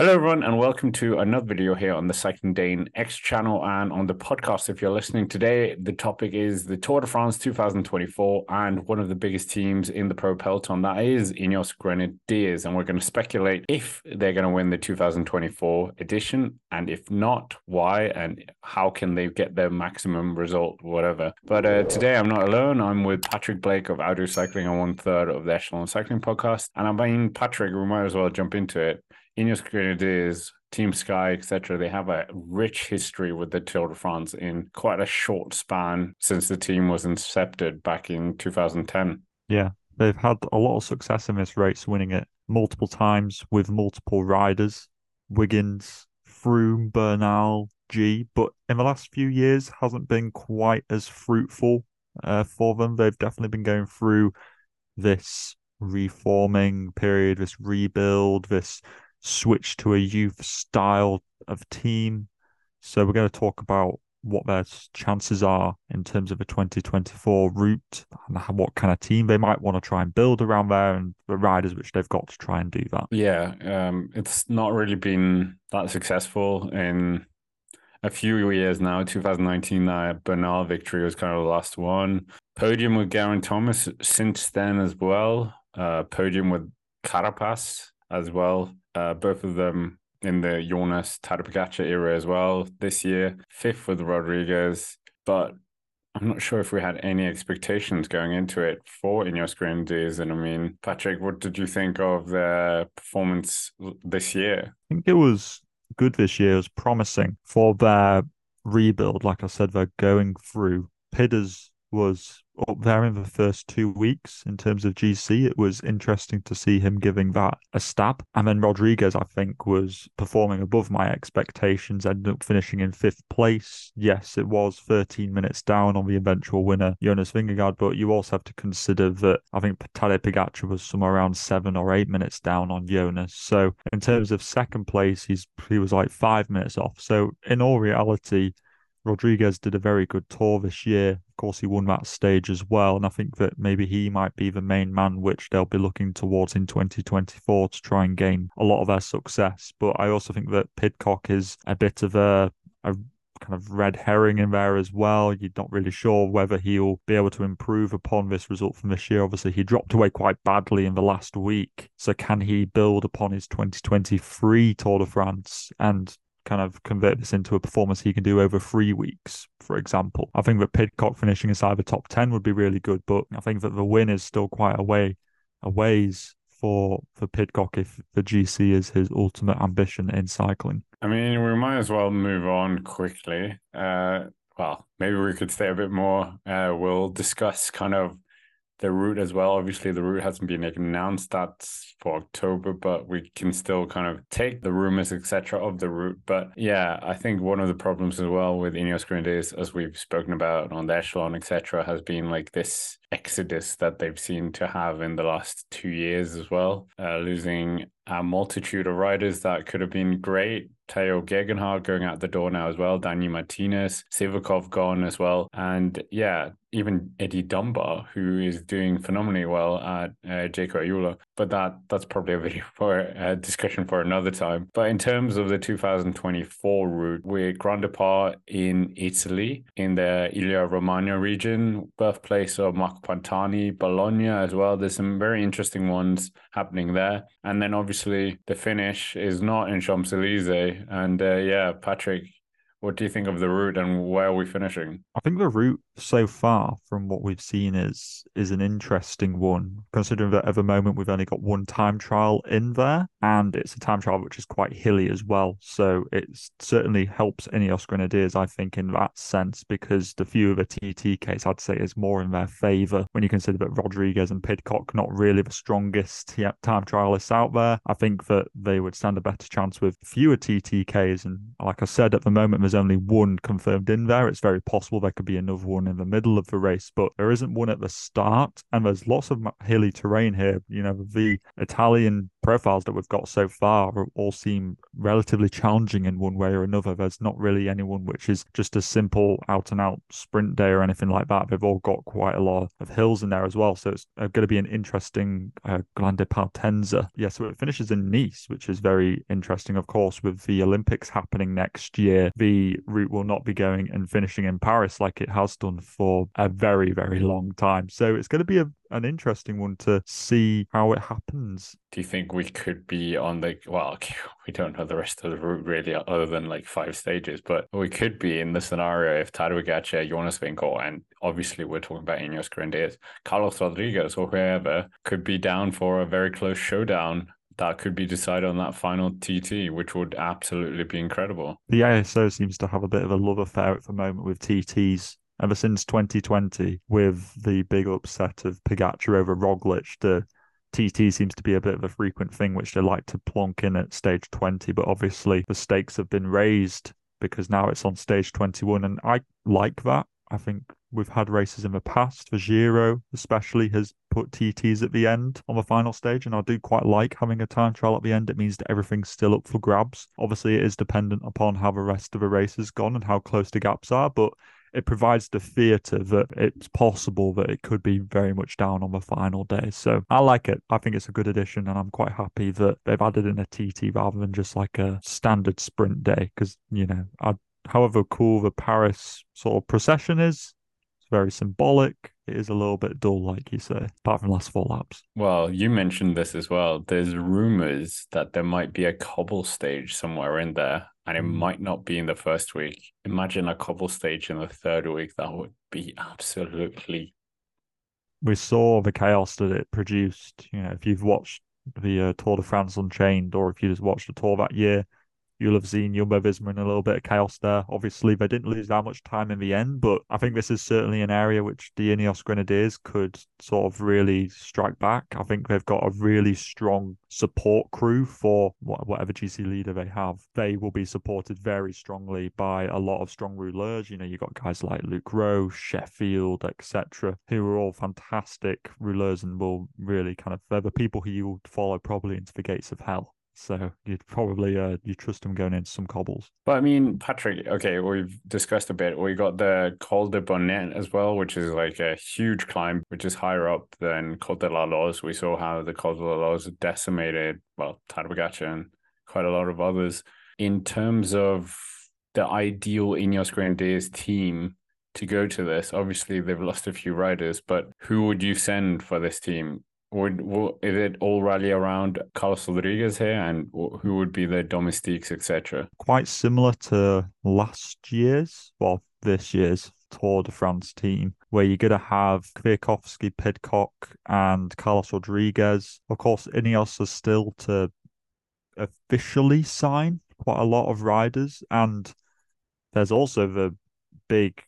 Hello, everyone, and welcome to another video here on the Cycling Dane X channel and on the podcast. If you're listening today, the topic is the Tour de France 2024 and one of the biggest teams in the pro peloton that is Ineos Grenadiers. And we're going to speculate if they're going to win the 2024 edition, and if not, why, and how can they get their maximum result, whatever. But uh, today I'm not alone. I'm with Patrick Blake of Outdoor Cycling and one third of the Echelon Cycling podcast. And I mean, Patrick, we might as well jump into it. Ineos Grenadiers, Team Sky, etc., they have a rich history with the Tour de France in quite a short span since the team was incepted back in 2010. Yeah, they've had a lot of success in this race, winning it multiple times with multiple riders Wiggins, Froome, Bernal, G, but in the last few years hasn't been quite as fruitful uh, for them. They've definitely been going through this reforming period, this rebuild, this switch to a youth style of team. So we're going to talk about what their chances are in terms of a 2024 route and what kind of team they might want to try and build around there and the riders which they've got to try and do that. Yeah, um, it's not really been that successful in a few years now. 2019, that Bernal victory was kind of the last one. Podium with Geraint Thomas since then as well. Uh, podium with Carapaz as well. Uh, both of them in the Jonas Tadej era as well this year. Fifth with Rodriguez, but I'm not sure if we had any expectations going into it for Ineos Grenadiers. And I mean, Patrick, what did you think of their performance this year? I think it was good this year. It was promising for their rebuild. Like I said, they're going through. Pidders was up there in the first two weeks in terms of GC. It was interesting to see him giving that a stab. And then Rodriguez, I think, was performing above my expectations, ended up finishing in fifth place. Yes, it was 13 minutes down on the eventual winner, Jonas Vingegaard, but you also have to consider that I think Tadej Pogacar was somewhere around seven or eight minutes down on Jonas. So in terms of second place, he's he was like five minutes off. So in all reality, Rodriguez did a very good tour this year. Course, he won that stage as well. And I think that maybe he might be the main man which they'll be looking towards in 2024 to try and gain a lot of their success. But I also think that Pidcock is a bit of a, a kind of red herring in there as well. You're not really sure whether he'll be able to improve upon this result from this year. Obviously, he dropped away quite badly in the last week. So, can he build upon his 2023 Tour de France and kind of convert this into a performance he can do over three weeks, for example. I think that Pidcock finishing inside the top 10 would be really good, but I think that the win is still quite a way, a ways for, for Pidcock if the GC is his ultimate ambition in cycling. I mean, we might as well move on quickly. Uh, well, maybe we could stay a bit more. Uh, we'll discuss kind of the route as well. Obviously, the route hasn't been announced. That's for October, but we can still kind of take the rumors, etc., of the route. But yeah, I think one of the problems as well with Ineos Grenadiers, as we've spoken about on the echelon, etc., has been like this exodus that they've seen to have in the last two years as well, uh, losing a multitude of riders that could have been great. Tao Geoghegan Hart going out the door now as well. Dani Martinez, Sivakov gone as well. And yeah, even Eddie Dunbar, who is doing phenomenally well at uh, Jayco AlUla. But that that's probably a video for a discussion for another time. But in terms of the 2024 route, we're Grand Depart in Italy, in the Emilia Romagna region, birthplace of Marco Pantani, Bologna as well. There's some very interesting ones happening there. And then obviously the finish is not in Champs Elysees. And uh, yeah, Patrick, what do you think of the route and where are we finishing? I think the route so far from what we've seen is is an interesting one, considering that at the moment we've only got one time trial in there, and it's a time trial which is quite hilly as well. So it certainly helps any Ineos Grenadiers, I think, in that sense, because the few of the TT case I'd say is more in their favour when you consider that Rodriguez and Pidcock not really the strongest time trialists out there. I think that they would stand a better chance with fewer TTKs, and like I said, at the moment there's only one confirmed in there. It's very possible there could be another one in the middle of the race, but there isn't one at the start. And there's lots of hilly terrain here. You know, the Italian profiles that we've got so far all seem relatively challenging in one way or another. There's not really anyone which is just a simple out and out sprint day or anything like that. They've all got quite a lot of hills in there as well. So it's uh, going to be an interesting uh, Grande Partenza. Yeah, so it finishes in Nice, which is very interesting, of course, with the Olympics happening next year. The route will not be going and finishing in Paris like it has done for a very, very long time. So it's going to be a an interesting one to see how it happens. Do you think we could be on the well? We don't know the rest of the route really, other than like five stages, but we could be in the scenario if Tadej Pogacar, Jonas Vingegaard, and obviously we're talking about Ineos Grenadiers, Carlos Rodriguez or whoever could be down for a very close showdown that could be decided on that final TT, which would absolutely be incredible. The ASO seems to have a bit of a love affair at the moment with TTs ever since 2020 with the big upset of Pogacar over Roglic. The TT seems to be a bit of a frequent thing, which they like to plonk in at stage 20. But obviously, the stakes have been raised because now it's on stage 21. And I like that. I think we've had races in the past. The Giro, especially, has put TTs at the end on the final stage. And I do quite like having a time trial at the end. It means that everything's still up for grabs. Obviously, it is dependent upon how the rest of the race has gone and how close the gaps are. But it provides the theatre that it's possible that it could be very much down on the final day. So I like it. I think it's a good addition, and I'm quite happy that they've added in a TT rather than just like a standard sprint day. Because you know, I, however cool the Paris sort of procession is, very symbolic it is a little bit dull, like you say, apart from last four laps. Well, you mentioned this as well. There's rumors that there might be a cobble stage somewhere in there, and it mm. might not be in the first week. Imagine a cobble stage in the third week. That would be absolutely. We saw the chaos that it produced. You know, if you've watched the uh, Tour de France Unchained, or if you just watched the tour that year, you'll have seen Jumbo Visma in a little bit of chaos there. Obviously, they didn't lose that much time in the end, but I think this is certainly an area which the Ineos Grenadiers could sort of really strike back. I think they've got a really strong support crew for whatever GC leader they have. They will be supported very strongly by a lot of strong rouleurs. You know, you've got guys like Luke Rowe, Sheffield, etc., who are all fantastic rouleurs and will really kind of, they're the people who you would follow probably into the gates of hell. So you'd probably uh you trust him going into some cobbles. But I mean, Patrick, okay, we've discussed a bit. We got the Col de Bonnet as well, which is like a huge climb, which is higher up than Col de la Loze. We saw how the Col de la Loze decimated, well, Tadej and quite a lot of others. In terms of the ideal Ineos Grenadiers team to go to this, obviously they've lost a few riders, but who would you send for this team? Would, would is it all rally around Carlos Rodriguez here, and who would be the domestiques, etc.? Quite similar to last year's, well, this year's Tour de France team, where you're going to have Kwiatkowski, Pidcock, and Carlos Rodriguez. Of course, Ineos is still to officially sign quite a lot of riders, and there's also the big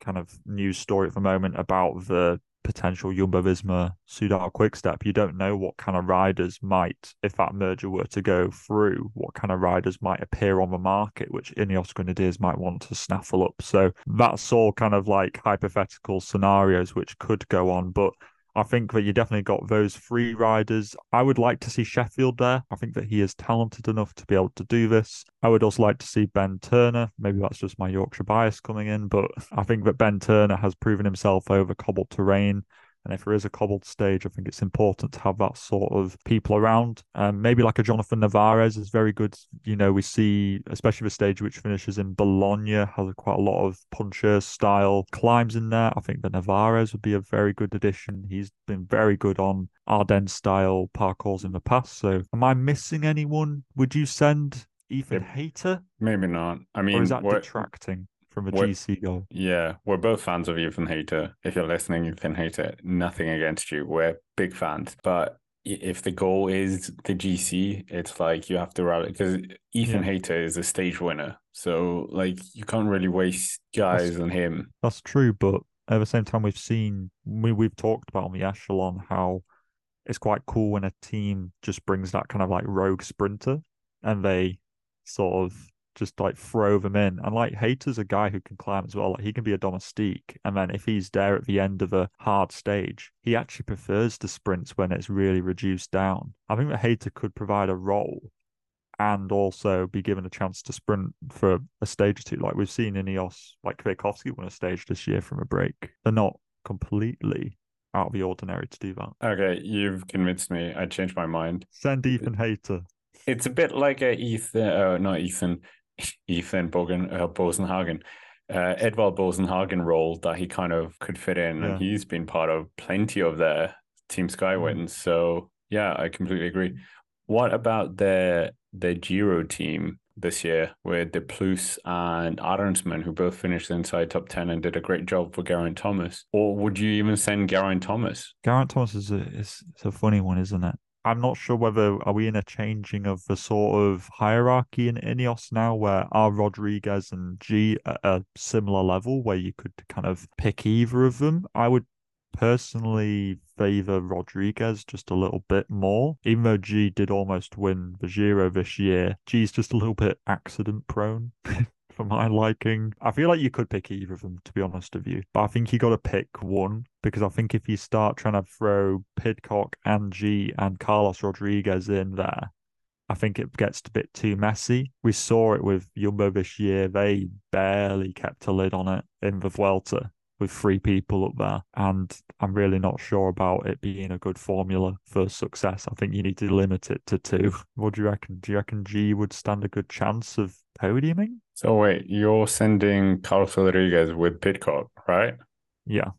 kind of news story at the moment about the potential Jumbo Visma Soudal Quickstep. You don't know what kind of riders might, if that merger were to go through, what kind of riders might appear on the market, which Ineos Grenadiers might want to snaffle up. So that's all kind of like hypothetical scenarios which could go on. But I think that you definitely got those three riders. I would like to see Sheffield there. I think that he is talented enough to be able to do this. I would also like to see Ben Turner. Maybe that's just my Yorkshire bias coming in, but I think that Ben Turner has proven himself over cobbled terrain. And if there is a cobbled stage, I think it's important to have that sort of people around. Um, maybe like a Jonathan Narvaez is very good. You know, we see, especially the stage which finishes in Bologna, has quite a lot of puncher style climbs in there. I think that Narvaez would be a very good addition. He's been very good on Ardennes style parcours in the past. So, am I missing anyone? Would you send Ethan Hayter? Maybe not. I mean, or is that detracting? From a we're, GC goal. Yeah, we're both fans of Ethan Hayter. If you're listening, Ethan Hayter, nothing against you. We're big fans. But if the goal is the GC, it's like you have to rally because Ethan yeah. Hayter is a stage winner. So like you can't really waste guys that's, on him. That's true, but at the same time, we've seen we we've talked about on the echelon how it's quite cool when a team just brings that kind of like rogue sprinter and they sort of just like throw them in. And like Hayter's a guy who can climb as well. Like he can be a domestique. And then if he's there at the end of a hard stage, he actually prefers the sprints when it's really reduced down. I think that Hayter could provide a role and also be given a chance to sprint for a stage or two. Like we've seen Ineos, like Kwiatkowski won a stage this year from a break. They're not completely out of the ordinary to do that. Okay, you've convinced me. I changed my mind. Send Ethan Hayter. It's a bit like a Ethan, uh, not Ethan, Ethan Bogan, uh, Boasson Hagen, uh, Edvald Boasson Hagen role that he kind of could fit in, Yeah. and he's been part of plenty of their Team Sky Mm. wins. So yeah, I completely agree. What about their their Giro team this year with De Plus and Arensman, who both finished inside top ten and did a great job for Geraint Thomas? Or would you even send Geraint Thomas? Geraint Thomas is a is, is a funny one, isn't it? I'm not sure whether are we in a changing of the sort of hierarchy in Ineos now, where are Rodriguez and G at a similar level, where you could kind of pick either of them. I would personally favor Rodriguez just a little bit more, even though G did almost win the Giro this year. G's just a little bit accident prone. For my liking, I feel like you could pick either of them, to be honest with you. But I think you got to pick one because I think if you start trying to throw Pidcock and G and Carlos Rodriguez in there, I think it gets a bit too messy. We saw it with Jumbo this year. They barely kept a lid on it in the Vuelta with three people up there. And I'm really not sure about it being a good formula for success. I think you need to limit it to two. What do you reckon? Do you reckon G would stand a good chance of podiuming? So wait, you're sending Carlos Rodriguez with Pidcock, right? Yeah.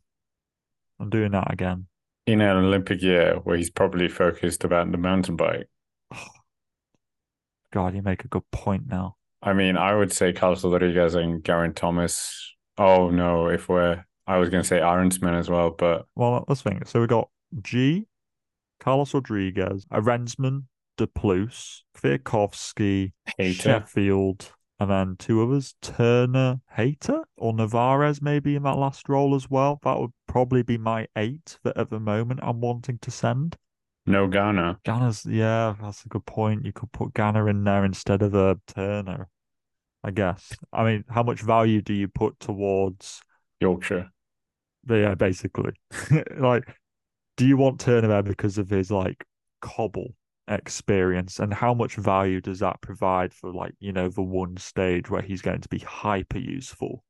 I'm doing that again. In an Olympic year where he's probably focused about the mountain bike. God, you make a good point now. I mean, I would say Carlos Rodriguez and Geraint Thomas. Oh no, if we're I was gonna say Arensman as well, but Well, let's think. So we got G, Carlos Rodriguez, Arensman, De Plus, Kwiatkowski, Hayter. Sheffield, and then two others, Turner, Hayter, or Narvaez maybe in that last role as well. That would probably be my eight that at the moment I'm wanting to send. no Ganna. Ganna's, yeah, that's a good point. You could put Ganna in there instead of a Turner, I guess. I mean, how much value do you put towards Yorkshire. Yeah, basically. like, do you want Turner there because of his like cobble experience and how much value does that provide for like, you know, the one stage where he's going to be hyper useful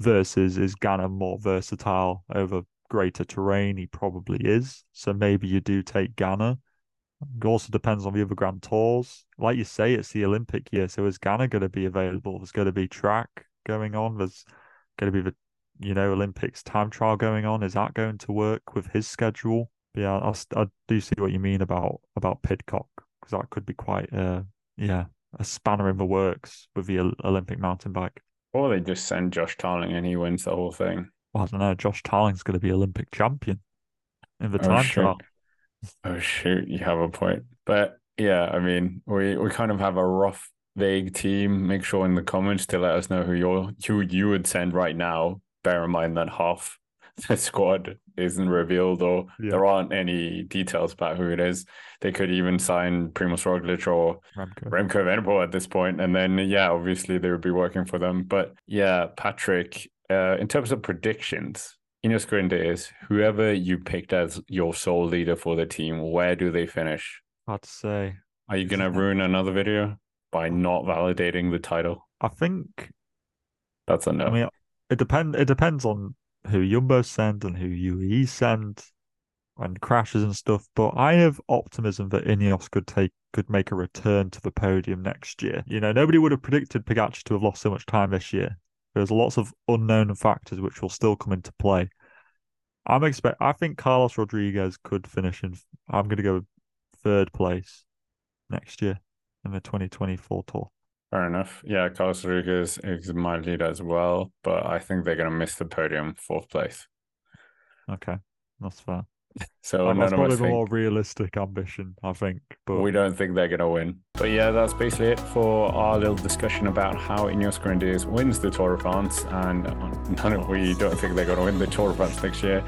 versus is Ganna more versatile over greater terrain? He probably is. So maybe you do take Ganna. It also depends on the other Grand Tours. Like you say, it's the Olympic year. So is Ganna going to be available? There's going to be track going on. There's going to be the you know, Olympics time trial going on. Is that going to work with his schedule? But yeah, I, I do see what you mean about about Pidcock because that could be quite a yeah a spanner in the works with the Olympic mountain bike. Or they just send Josh Tarling and he wins the whole thing. Well, I don't know. Josh Tarling's going to be Olympic champion in the Oh, time trial. Oh shoot, you have a point. But yeah, I mean, we we kind of have a rough, vague team. Make sure in the comments to let us know who you're who you would send right now. Bear in mind that half the squad isn't revealed or Yeah. there aren't any details about who it is. They could even sign Primoz Roglic or Remco. Remco Evenepoel at this point, and then yeah, obviously they would be working for them. But yeah, Patrick, uh, in terms of predictions, Ineos Grenadiers, whoever you picked as your sole leader for the team, where do they finish? Hard to say. Are you gonna ruin another video by not validating the title? I think. That's a no. I mean, it depend. It depends on who Jumbo send and who UAE send and crashes and stuff. But I have optimism that Ineos could take could make a return to the podium next year. You know, nobody would have predicted Pogacar to have lost so much time this year. There's lots of unknown factors which will still come into play. I'm expect. I think Carlos Rodriguez could finish in. I'm going to go third place next year in the 2024 tour. Fair enough. Yeah, Carlos Rodriguez is my lead as well, but I think they're gonna miss the podium, fourth place. Okay, that's fair. So none that's probably think more realistic ambition, I think. But we don't think they're going to win. But yeah, that's basically it for our little discussion about how Ineos Grenadiers wins the Tour of France. And none of we don't think they're going to win the Tour of France next year.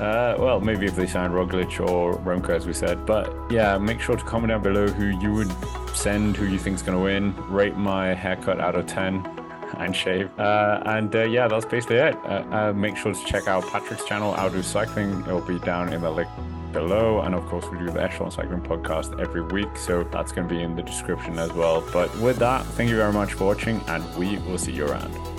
Uh, well, maybe if they sign Roglic or Remco, as we said. But yeah, make sure to comment down below who you would send, who you think is going to win. Rate my haircut out of 10 and shave. Uh, and uh, yeah, that's basically it. Uh, uh, make sure to check out Patrick's channel, do cycling. It'll be down in the link below. And of course, we do the Echelon Cycling podcast every week. So that's going to be in the description as well. But with that, thank you very much for watching, and we will see you around.